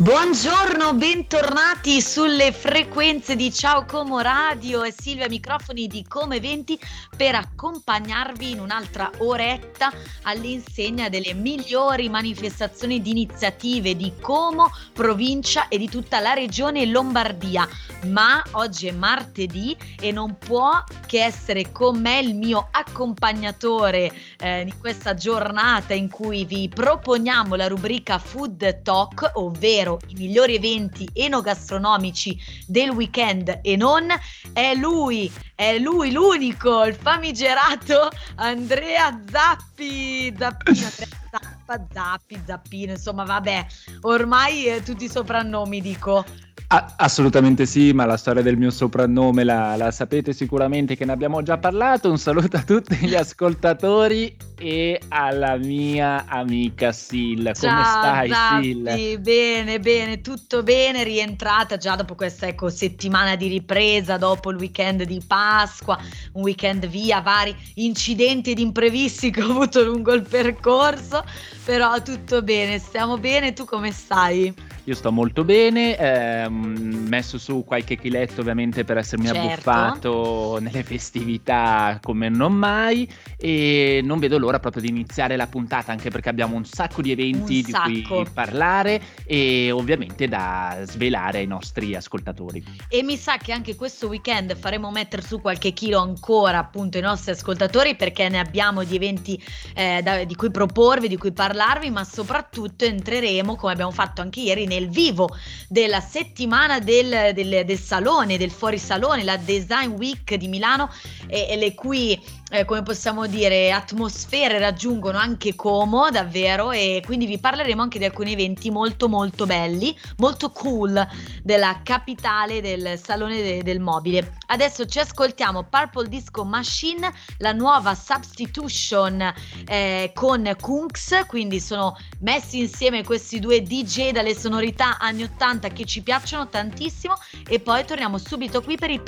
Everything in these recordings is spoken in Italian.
Buongiorno, bentornati sulle frequenze di Ciao Como Radio e Silvia Microfoni di Come 20 per accompagnarvi in un'altra oretta all'insegna delle migliori manifestazioni di iniziative di Como, provincia e di tutta la regione Lombardia. Ma oggi è martedì e non può che essere con me il mio accompagnatore eh, di questa giornata in cui vi proponiamo la rubrica Food Talk, ovvero ovvero i migliori eventi enogastronomici del weekend e non, è lui, è lui l'unico, il famigerato Andrea Zappi. Zappino, Zappa, Zappi, Zappino, insomma vabbè, ormai eh, tutti i soprannomi dico. Ah, assolutamente sì, ma la storia del mio soprannome la, la, sapete sicuramente che ne abbiamo già parlato. Un saluto a tutti gli ascoltatori e alla mia amica Sil. Come stai Zappi, Sil? Bene, bene, tutto bene, rientrata già dopo questa ecco, settimana di ripresa, dopo il weekend di Pasqua, un weekend via, vari incidenti ed imprevisti che ho avuto lungo il percorso, però tutto bene, stiamo bene, tu come stai? Io sto molto bene, ehm, messo su qualche chiletto ovviamente per essermi certo. abbuffato nelle festività come non mai e non vedo l'ora proprio di iniziare la puntata anche perché abbiamo un sacco di eventi di cui parlare e ovviamente da svelare ai nostri ascoltatori. E mi sa che anche questo weekend faremo mettere su qualche chilo ancora appunto ai nostri ascoltatori perché ne abbiamo di eventi eh, da, di cui proporvi, di cui parlarvi, ma soprattutto entreremo come abbiamo fatto anche ieri nel vivo della settimana del, del, del salone, del fuorisalone, la Design Week di Milano e, e le cui eh, come possiamo dire, atmosfere raggiungono anche Como, davvero, e quindi vi parleremo anche di alcuni eventi molto molto belli, molto cool della capitale del Salone de- del Mobile. Adesso ci ascoltiamo Purple Disco Machine, la nuova substitution eh, con Kunks, quindi sono messi insieme questi due DJ dalle sonorità anni 80 che ci piacciono tantissimo e poi torniamo subito qui per il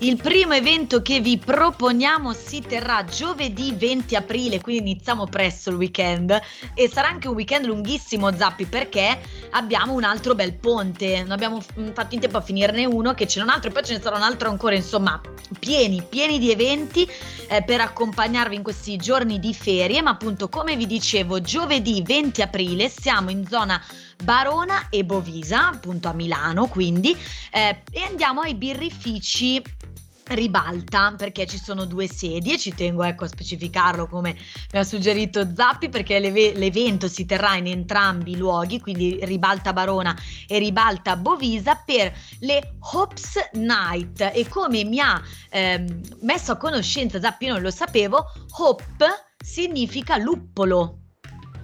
il primo evento che vi proponiamo si terrà giovedì 20 aprile, quindi iniziamo presto il weekend. E sarà anche un weekend lunghissimo Zappi perché abbiamo un altro bel ponte, non abbiamo fatto in tempo a finirne uno che ce n'è un altro e poi ce ne sarà un altro ancora, insomma pieni, pieni di eventi eh, per accompagnarvi in questi giorni di ferie, ma appunto come vi dicevo giovedì 20 aprile siamo in zona Barona e Bovisa, appunto a Milano, quindi, eh, e andiamo ai birrifici ribalta perché ci sono due sedie, ci tengo ecco a specificarlo come mi ha suggerito Zappi perché l'evento si terrà in entrambi i luoghi, quindi ribalta Barona e ribalta Bovisa per le Hops Night. E come mi ha ehm, messo a conoscenza Zappi non lo sapevo, Hop significa luppolo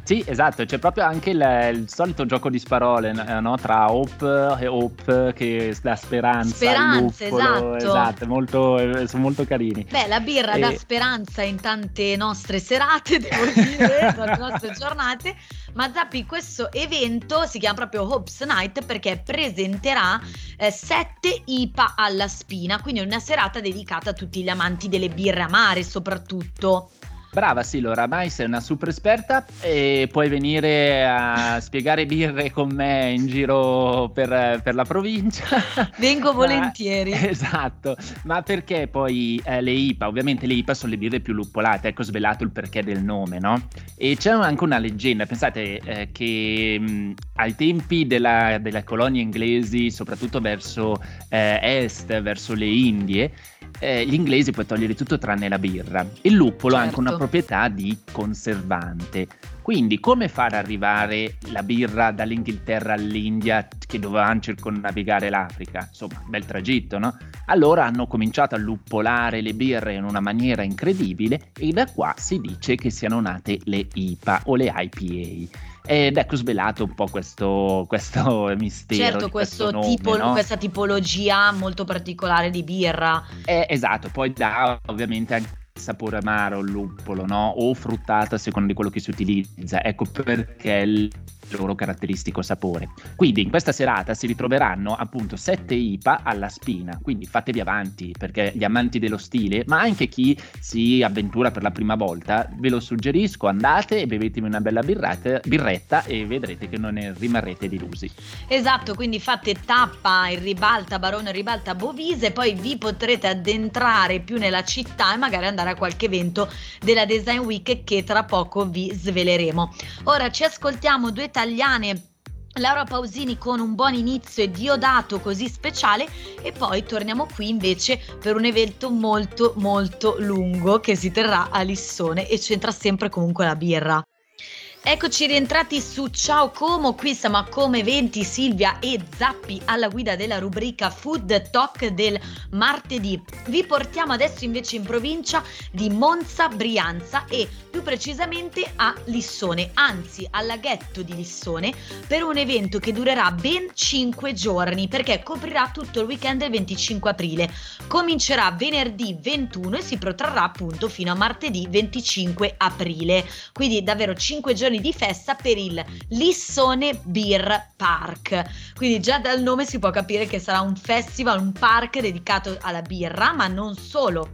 sì, esatto, c'è proprio anche il, il solito gioco di parole eh, no? tra hope e hope che dà speranza. Speranza, esatto. Esatto, molto, eh, sono molto carini. Beh, la birra e... dà speranza in tante nostre serate, devo dire, tante nostre giornate. Ma Zappi, questo evento si chiama proprio Hopes Night perché presenterà eh, sette IPA alla spina, quindi una serata dedicata a tutti gli amanti delle birre amare soprattutto. Brava sì, oramai sei una super esperta e puoi venire a spiegare birre con me in giro per, per la provincia. Vengo volentieri. esatto, ma perché poi eh, le IPA? Ovviamente le IPA sono le birre più luppolate, ecco svelato il perché del nome, no? E c'è anche una leggenda, pensate eh, che mh, ai tempi della, delle colonie inglesi, soprattutto verso eh, est, verso le Indie, eh, gli inglesi puoi togliere tutto tranne la birra. Il luppolo certo. ha anche una certo. Proprietà di conservante. Quindi come far arrivare la birra dall'Inghilterra all'India che dovevano circonnavigare l'Africa? Insomma, bel tragitto, no? Allora hanno cominciato a luppolare le birre in una maniera incredibile e da qua si dice che siano nate le IPA o le IPA. Ed ecco svelato un po' questo, questo mistero. Certo, questo questo tipo, no? questa tipologia molto particolare di birra. Eh, esatto, poi dà ovviamente anche sapore amaro luppolo, no? O fruttata a seconda di quello che si utilizza. Ecco perché loro caratteristico sapore. Quindi in questa serata si ritroveranno appunto sette IPA alla spina, quindi fatevi avanti perché gli amanti dello stile, ma anche chi si avventura per la prima volta, ve lo suggerisco, andate e bevetevi una bella birrata, birretta e vedrete che non ne rimarrete delusi. Esatto, quindi fate tappa in ribalta Barone ribalta Bovise, poi vi potrete addentrare più nella città e magari andare a qualche evento della Design Week che tra poco vi sveleremo. Ora ci ascoltiamo due italiane Laura Pausini con un buon inizio e Diodato così speciale e poi torniamo qui invece per un evento molto molto lungo che si terrà a Lissone e c'entra sempre comunque la birra. Eccoci rientrati su Ciao Como, qui siamo a Come 20 Silvia e Zappi alla guida della rubrica Food Talk del martedì. Vi portiamo adesso invece in provincia di Monza Brianza e più precisamente a Lissone, anzi al laghetto di Lissone per un evento che durerà ben 5 giorni perché coprirà tutto il weekend del 25 aprile. Comincerà venerdì 21 e si protrarrà appunto fino a martedì 25 aprile. Quindi davvero 5 giorni di festa per il Lissone Beer Park. Quindi già dal nome si può capire che sarà un festival, un park dedicato alla birra, ma non solo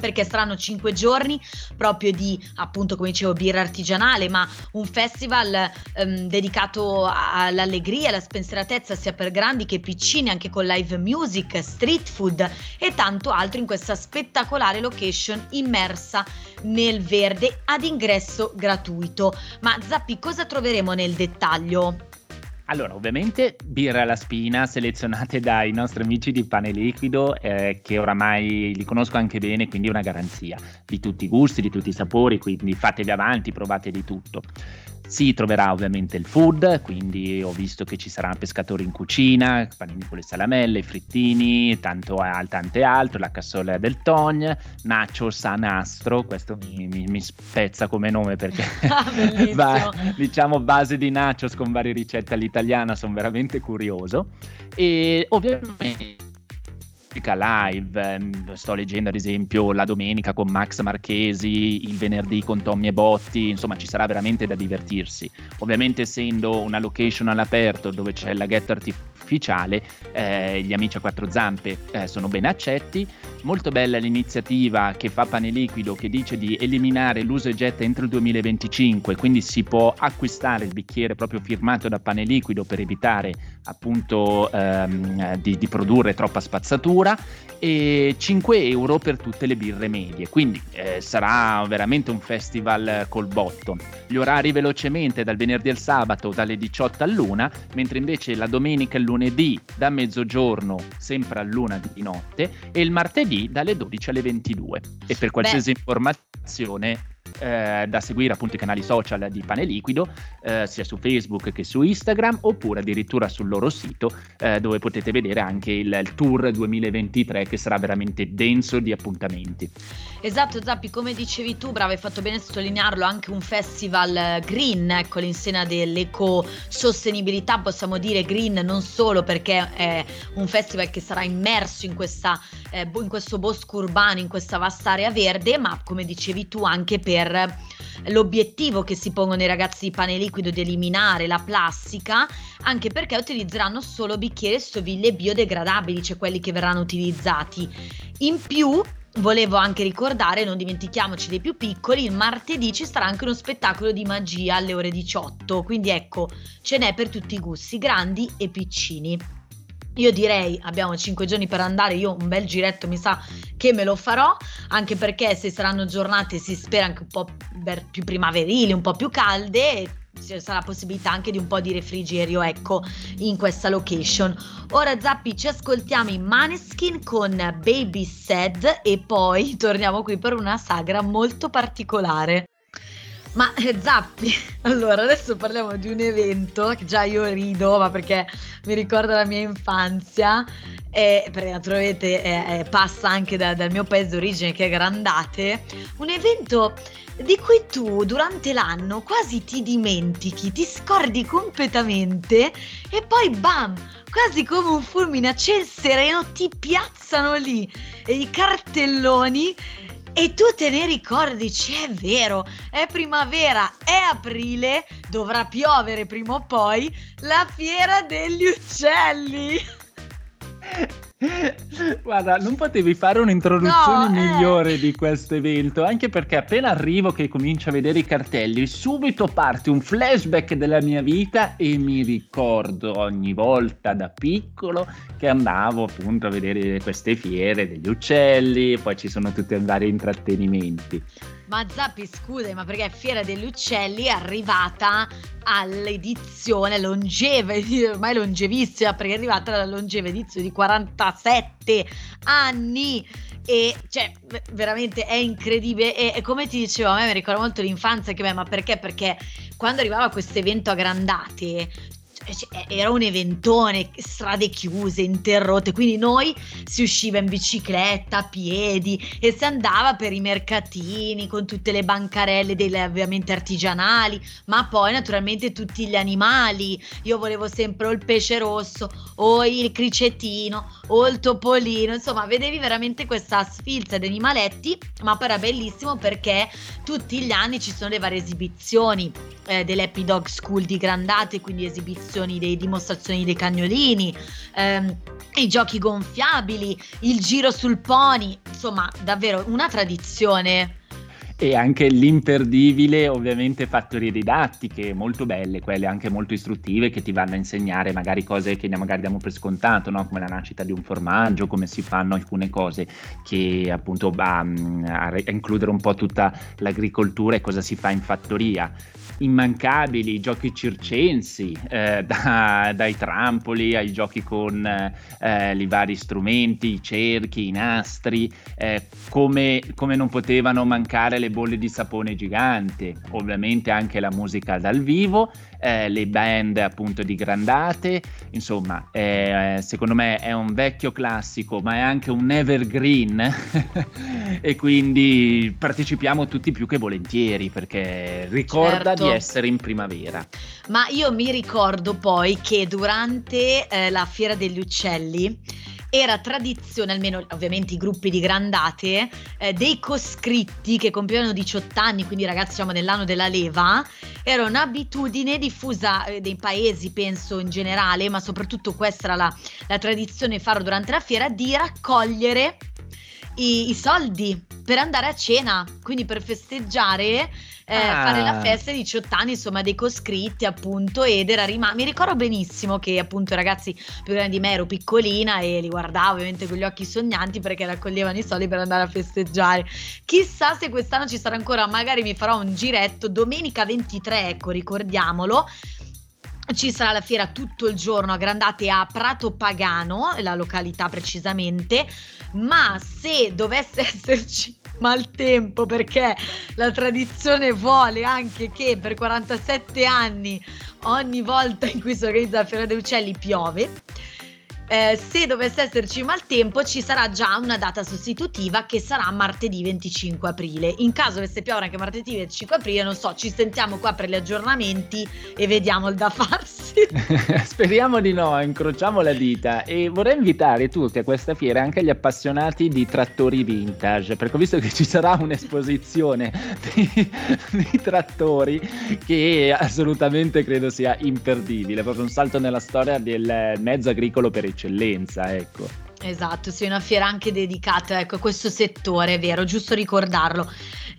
perché saranno cinque giorni proprio di appunto come dicevo birra artigianale ma un festival um, dedicato all'allegria alla spensieratezza sia per grandi che piccini anche con live music street food e tanto altro in questa spettacolare location immersa nel verde ad ingresso gratuito ma Zappi cosa troveremo nel dettaglio? Allora, ovviamente birra alla spina selezionate dai nostri amici di Pane Liquido, eh, che oramai li conosco anche bene, quindi è una garanzia di tutti i gusti, di tutti i sapori, quindi fatevi avanti, provate di tutto. Si troverà ovviamente il food, quindi ho visto che ci saranno pescatori in cucina, panini con le salamelle, frittini, tanto tante altro, la cassola del Togn, nachos a nastro, questo mi, mi, mi spezza come nome perché va, diciamo base di nachos con varie ricette all'italiana, sono veramente curioso. E ovviamente musica live, ehm, sto leggendo ad esempio la domenica con Max Marchesi, il venerdì con Tommy e Botti, insomma ci sarà veramente da divertirsi. Ovviamente essendo una location all'aperto dove c'è il laghetto artificiale, eh, gli amici a quattro zampe eh, sono ben accetti. Molto bella l'iniziativa che fa Pane Liquido che dice di eliminare l'uso e getta entro il 2025, quindi si può acquistare il bicchiere proprio firmato da Pane Liquido per evitare appunto ehm, di, di produrre troppa spazzatura e 5 euro per tutte le birre medie, quindi eh, sarà veramente un festival col botto. Gli orari velocemente dal venerdì al sabato dalle 18 all'una, mentre invece la domenica e il lunedì da mezzogiorno sempre all'una di notte e il martedì dalle 12 alle 22. E per qualsiasi Beh. informazione eh, da seguire appunto i canali social di Pane Liquido, eh, sia su Facebook che su Instagram, oppure addirittura sul loro sito, eh, dove potete vedere anche il, il, tour 2023 che sarà veramente denso di appuntamenti. Esatto, Zappi, come dicevi tu, bravo, hai fatto bene a sottolinearlo, anche un festival green, ecco l'insena dell'ecosostenibilità, possiamo dire green non solo perché è un festival che sarà immerso in, questa, eh, in questo bosco urbano, in questa vasta area verde, ma come dicevi tu anche per per l'obiettivo che si pongono i ragazzi di pane liquido di eliminare la plastica, anche perché utilizzeranno solo bicchieri e stoviglie biodegradabili, cioè quelli che verranno utilizzati. In più, Volevo anche ricordare, non dimentichiamoci dei più piccoli, il martedì ci sarà anche uno spettacolo di magia alle ore 18, quindi ecco, ce n'è per tutti i gusti, grandi e piccini. Io direi abbiamo 5 giorni per andare, io un bel giretto mi sa che me lo farò, anche perché se saranno giornate si spera anche un po' più primaverili, un po' più calde, ci sarà possibilità anche di un po' di refrigerio, ecco, in questa location. Ora Zappi ci ascoltiamo in Maneskin con Baby Said e poi torniamo qui per una sagra molto particolare. Ma eh, Zappi, allora adesso parliamo di un evento che già io rido, ma perché mi ricorda la mia infanzia, e perché naturalmente eh, passa anche da, dal mio paese d'origine che è Grandate, un evento di cui tu durante l'anno quasi ti dimentichi, ti scordi completamente e poi bam, quasi come un fulmine a ciel sereno ti piazzano lì. E i cartelloni E tu te ne ricordi, è vero, è primavera, è aprile, dovrà piovere prima o poi, la fiera degli uccelli. Guarda, non potevi fare un'introduzione no, eh. migliore di questo evento, anche perché appena arrivo che comincio a vedere i cartelli, subito parte un flashback della mia vita e mi ricordo ogni volta da piccolo che andavo appunto a vedere queste fiere degli uccelli, poi ci sono tutti i vari intrattenimenti. Ma Zappi, scusa, ma perché Fiera degli Uccelli è arrivata all'edizione longeva, ormai longevissima, perché è arrivata alla longeva edizione di 47 anni. E cioè veramente è incredibile. E, e, come ti dicevo a me mi ricorda molto l'infanzia che beh, ma perché? Perché quando arrivava questo evento a Grandate cioè, era un eventone, strade chiuse, interrotte, quindi noi si usciva in bicicletta, a piedi e si andava per i mercatini con tutte le bancarelle delle ovviamente artigianali, ma poi naturalmente tutti gli animali. Io volevo sempre o il pesce rosso o il cricettino o il topolino, insomma, vedevi veramente questa sfilza di animaletti, ma poi era bellissimo perché tutti gli anni ci sono le varie esibizioni eh, dell'Happy Dog School di Grandate, quindi esibizioni dimostrazioni dei, dimostrazioni dei cagnolini, ehm, i giochi gonfiabili, il giro sul pony, insomma davvero una tradizione e anche l'imperdibile ovviamente fattorie didattiche molto belle, quelle anche molto istruttive che ti vanno a insegnare magari cose che magari diamo per scontato, no? come la nascita di un formaggio, come si fanno alcune cose che appunto va mm, a, a includere un po' tutta l'agricoltura e cosa si fa in fattoria immancabili, i giochi circensi, eh, da, dai trampoli ai giochi con eh, i vari strumenti, i cerchi, i nastri, eh, come, come, non potevano mancare le bolle di sapone gigante, ovviamente anche la musica dal vivo eh, le band appunto di Grandate, insomma eh, secondo me è un vecchio classico ma è anche un evergreen e quindi partecipiamo tutti più che volentieri perché ricorda certo. di essere in primavera. Ma io mi ricordo poi che durante eh, la fiera degli uccelli era tradizione, almeno ovviamente i gruppi di grandate, eh, dei coscritti che compivano 18 anni, quindi ragazzi diciamo nell'anno della leva, era un'abitudine diffusa eh, nei paesi, penso in generale, ma soprattutto questa era la, la tradizione farlo durante la fiera, di raccogliere i, i soldi per andare a cena, quindi per festeggiare eh, ah. fare la festa di 18 anni, insomma, dei coscritti, appunto, ed era rimasto. Mi ricordo benissimo che appunto i ragazzi più grandi di me ero piccolina e li guardavo ovviamente con gli occhi sognanti perché raccoglievano i soldi per andare a festeggiare. Chissà se quest'anno ci sarà ancora, magari mi farò un giretto domenica 23, ecco, ricordiamolo ci sarà la fiera tutto il giorno a Grandate a Prato Pagano, la località precisamente, ma se dovesse esserci maltempo perché la tradizione vuole anche che per 47 anni ogni volta in cui si organizza la Fiera dei Uccelli piove eh, se dovesse esserci maltempo ci sarà già una data sostitutiva che sarà martedì 25 aprile. In caso dovesse piovere anche martedì 25 aprile, non so, ci sentiamo qua per gli aggiornamenti e vediamo il da farsi. Speriamo di no, incrociamo le dita e vorrei invitare tutti a questa fiera anche gli appassionati di trattori vintage, perché ho visto che ci sarà un'esposizione di, di trattori che assolutamente credo sia imperdibile, proprio un salto nella storia del mezzo agricolo per eccellenza eccellenza, ecco. Esatto, sì, una fiera anche dedicata ecco, a questo settore, è vero, giusto ricordarlo.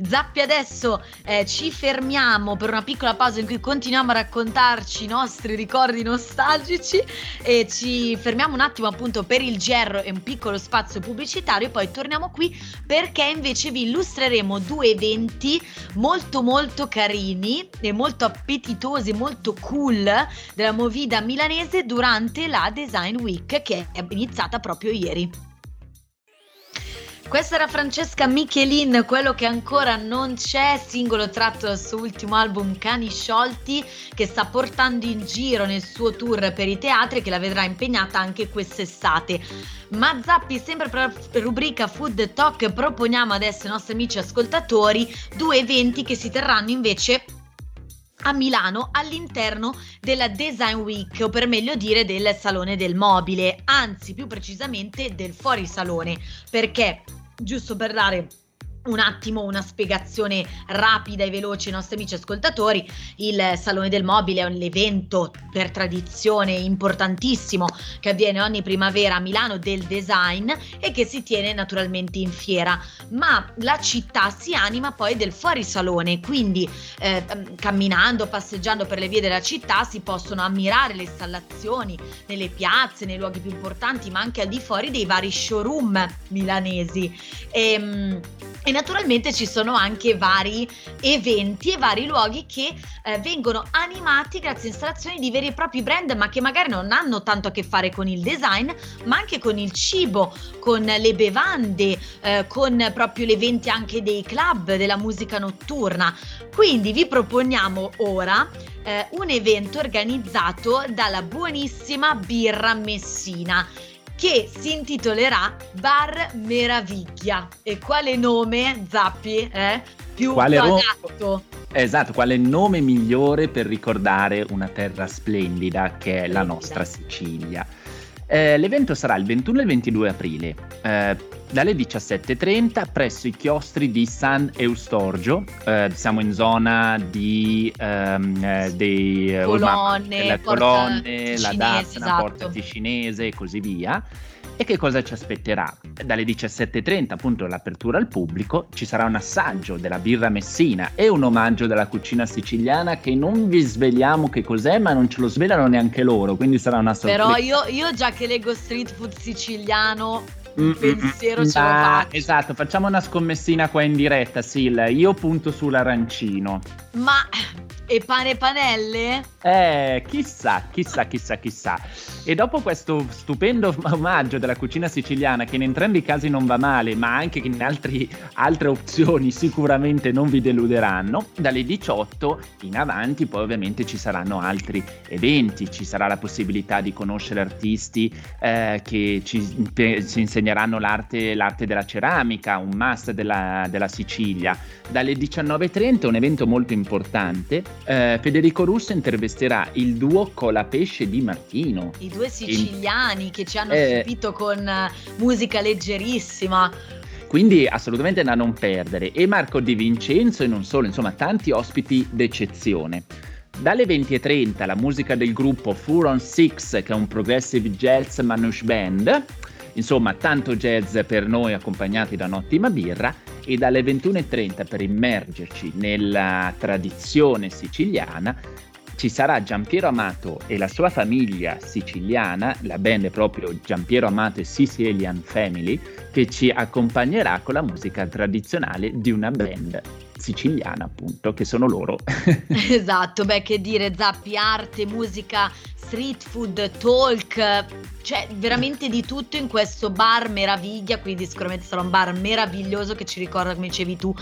Zappi adesso eh, ci fermiamo per una piccola pausa in cui continuiamo a raccontarci i nostri ricordi nostalgici e ci fermiamo un attimo appunto per il GR e un piccolo spazio pubblicitario e poi torniamo qui perché invece vi illustreremo due eventi molto molto carini e molto appetitosi, molto cool della Movida milanese durante la Design Week che è iniziata proprio ieri. Questa era Francesca Michelin, quello che ancora non c'è, singolo tratto dal suo ultimo album Cani Sciolti, che sta portando in giro nel suo tour per i teatri che la vedrà impegnata anche quest'estate. Ma Zappi, sempre per la rubrica Food Talk, proponiamo adesso ai nostri amici ascoltatori due eventi che si terranno invece a Milano all'interno della Design Week o per meglio dire del Salone del Mobile, anzi più precisamente del Fuorisalone, perché giusto per dare un attimo una spiegazione rapida e veloce ai nostri amici ascoltatori. Il Salone del Mobile è un evento per tradizione importantissimo che avviene ogni primavera a Milano del design e che si tiene naturalmente in fiera, ma la città si anima poi del fuorisalone, quindi eh, camminando, passeggiando per le vie della città si possono ammirare le installazioni nelle piazze, nei luoghi più importanti, ma anche al di fuori dei vari showroom milanesi. E, ehm, e naturalmente ci sono anche vari eventi e vari luoghi che eh, vengono animati grazie a installazioni di veri e propri brand, ma che magari non hanno tanto a che fare con il design, ma anche con il cibo, con le bevande, eh, con proprio eventi anche dei club, della musica notturna. Quindi vi proponiamo ora eh, un evento organizzato dalla buonissima Birra Messina che si intitolerà Bar Meraviglia. E quale nome, Zappi, eh? più quale adatto? Esatto, quale nome migliore per ricordare una terra splendida che è la nostra Sicilia. Eh, l'evento sarà il 21 e il 22 aprile. Eh, dalle 17.30 presso i chiostri di San Eustorgio, eh, siamo in zona di ehm, eh, dei eh, colonne, la, colonne la Dazzana, esatto. Porta Ticinese e così via. E che cosa ci aspetterà? Dalle 17.30, appunto, l'apertura al pubblico, ci sarà un assaggio della birra messina e un omaggio della cucina siciliana che non vi svegliamo che cos'è, ma non ce lo svelano neanche loro, quindi sarà una sorpresa. Però io, io già che leggo street food siciliano un mm, mm, pensiero mm, ce lo. Esatto, facciamo una scommessina qua in diretta, Sil. Io punto sull'arancino. Ma e pane panelle? Eh, chissà, chissà, chissà, chissà. E dopo questo stupendo omaggio della cucina siciliana, che in entrambi i casi non va male, ma anche che in altri, altre opzioni sicuramente non vi deluderanno, dalle 18 in avanti poi ovviamente ci saranno altri eventi, ci sarà la possibilità di conoscere artisti eh, che ci, ci, insegneranno l'arte, l'arte, della ceramica, un must della, della Sicilia. Dalle 19.30 un evento molto importante eh, Federico Russo intervisterà il duo Colapesce di Martino. I due siciliani il... che ci hanno eh... stupito con eh, musica leggerissima quindi assolutamente da non perdere. E Marco Di Vincenzo e non solo, insomma tanti ospiti d'eccezione. Dalle 20.30 la musica del gruppo Furon Six, che è un progressive jazz manouche band, insomma tanto jazz per noi accompagnati da un'ottima birra, e dalle 21.30 per immergerci nella tradizione siciliana ci sarà Giampiero Amato e la sua famiglia siciliana, la band proprio Giampiero Amato e Sicilian Family, che ci accompagnerà con la musica tradizionale di una band siciliana, appunto, che sono loro. esatto, beh, che dire, zappi, arte, musica, street food, talk, cioè veramente di tutto in questo bar meraviglia, quindi sicuramente sarà un bar meraviglioso che ci ricorda, come dicevi tu,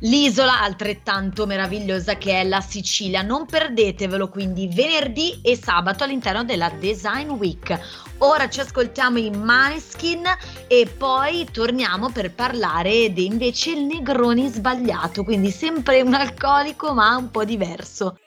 l'isola altrettanto meravigliosa che è la Sicilia. Non perdetevelo quindi venerdì e sabato all'interno della Design Week. Ora ci ascoltiamo i Maneskin e poi torniamo per parlare di invece il Negroni sbagliato, quindi sempre un alcolico ma un po' diverso.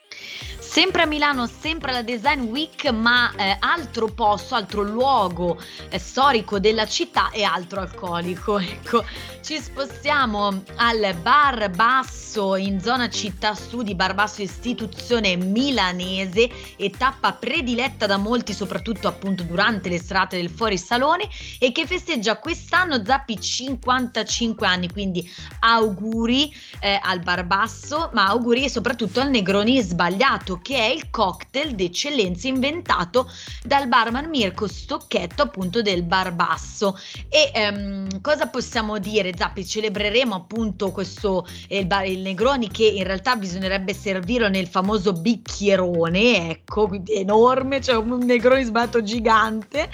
Sempre a Milano, sempre alla Design Week, ma eh, altro posto, altro luogo eh, storico della città e altro alcolico. Ecco, ci spostiamo al Bar Basso in zona città studi, Bar Basso istituzione milanese e tappa prediletta da molti, soprattutto appunto durante le serate del fuorisalone e che festeggia quest'anno Zappi 55 anni, quindi auguri eh, al Bar Basso, ma auguri soprattutto al Negroni sbagliato che è il cocktail d'eccellenza inventato dal barman Mirko Stocchetto appunto del Bar Basso. E ehm, cosa possiamo dire Zappi? Celebreremo appunto questo eh, il, bar, il Negroni che in realtà bisognerebbe servirlo nel famoso bicchierone, ecco, enorme, cioè un Negroni sbato gigante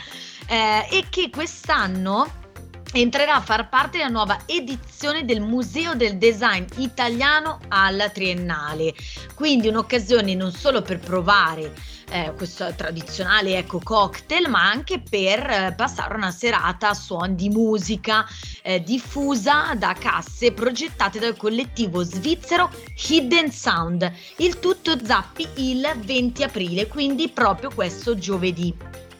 eh, e che quest'anno entrerà a far parte della nuova edizione del Museo del Design Italiano alla Triennale. Quindi un'occasione non solo per provare eh, questo tradizionale ecco, cocktail, ma anche per eh, passare una serata a suon di musica eh, diffusa da casse progettate dal collettivo svizzero Hidden Sound. Il tutto zappi il 20 aprile, quindi proprio questo giovedì.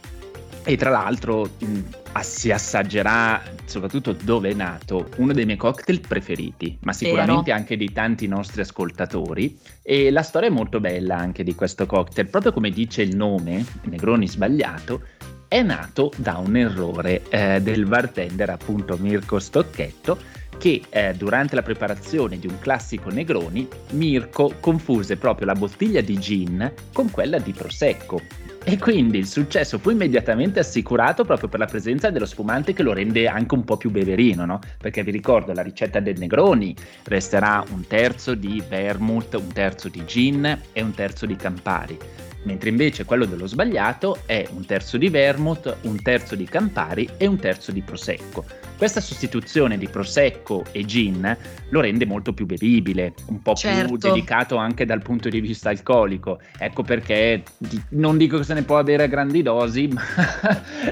E tra l'altro mh, si assaggerà soprattutto dove è nato uno dei miei cocktail preferiti, ma sicuramente Vero. anche di tanti nostri ascoltatori. E la storia è molto bella anche di questo cocktail, proprio come dice il nome, Negroni sbagliato, è nato da un errore eh, del bartender appunto Mirko Stocchetto che eh, durante la preparazione di un classico Negroni Mirko confuse proprio la bottiglia di gin con quella di prosecco e quindi il successo fu immediatamente assicurato proprio per la presenza dello spumante che lo rende anche un po' più beverino, no? Perché vi ricordo la ricetta del Negroni resterà un terzo di vermouth, un terzo di gin e un terzo di Campari mentre invece quello dello sbagliato è un terzo di vermouth, un terzo di Campari e un terzo di Prosecco. Questa sostituzione di Prosecco e gin lo rende molto più bevibile, un po' certo. più delicato anche dal punto di vista alcolico. Ecco perché non dico che se ne può avere a grandi dosi, ma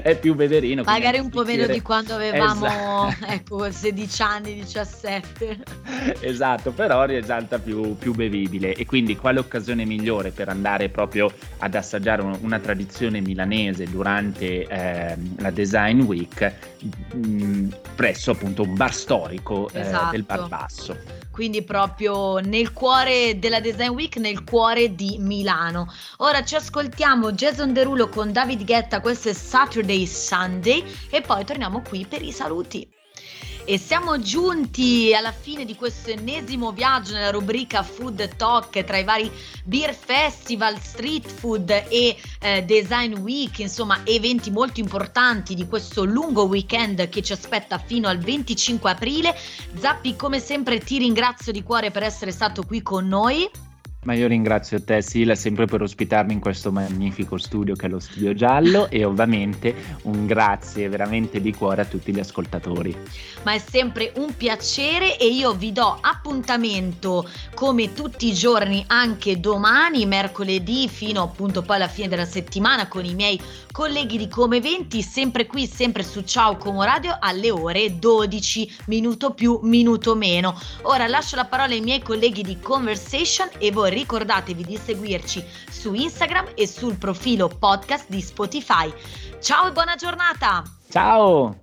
è più beverino. Magari un po' meno di quando avevamo esatto. ecco, 16 anni, 17. esatto, però risalta più, più bevibile e quindi quale occasione migliore per andare proprio ad assaggiare un, una tradizione milanese durante eh, la Design Week mh, presso appunto un bar storico eh, esatto. del Bar Basso. Quindi proprio nel cuore della Design Week, nel cuore di Milano. Ora ci ascoltiamo Jason Derulo con David Guetta, questo è Saturday Sunday e poi torniamo qui per i saluti. E siamo giunti alla fine di questo ennesimo viaggio nella rubrica Food Talk tra i vari beer festival, street food e eh, design week, insomma eventi molto importanti di questo lungo weekend che ci aspetta fino al 25 aprile. Zappi, come sempre ti ringrazio di cuore per essere stato qui con noi. Ma io ringrazio te Sila sempre per ospitarmi in questo magnifico studio che è lo Studio Giallo e ovviamente un grazie veramente di cuore a tutti gli ascoltatori. Ma è sempre un piacere e io vi do appuntamento come tutti i giorni anche domani, mercoledì fino appunto poi alla fine della settimana con i miei colleghi di Come 20 sempre qui, sempre su Ciao Como Radio alle ore 12, minuto più, minuto meno. Ora lascio la parola ai miei colleghi di Conversation e voi ricordatevi di seguirci su Instagram e sul profilo podcast di Spotify. Ciao e buona giornata! Ciao!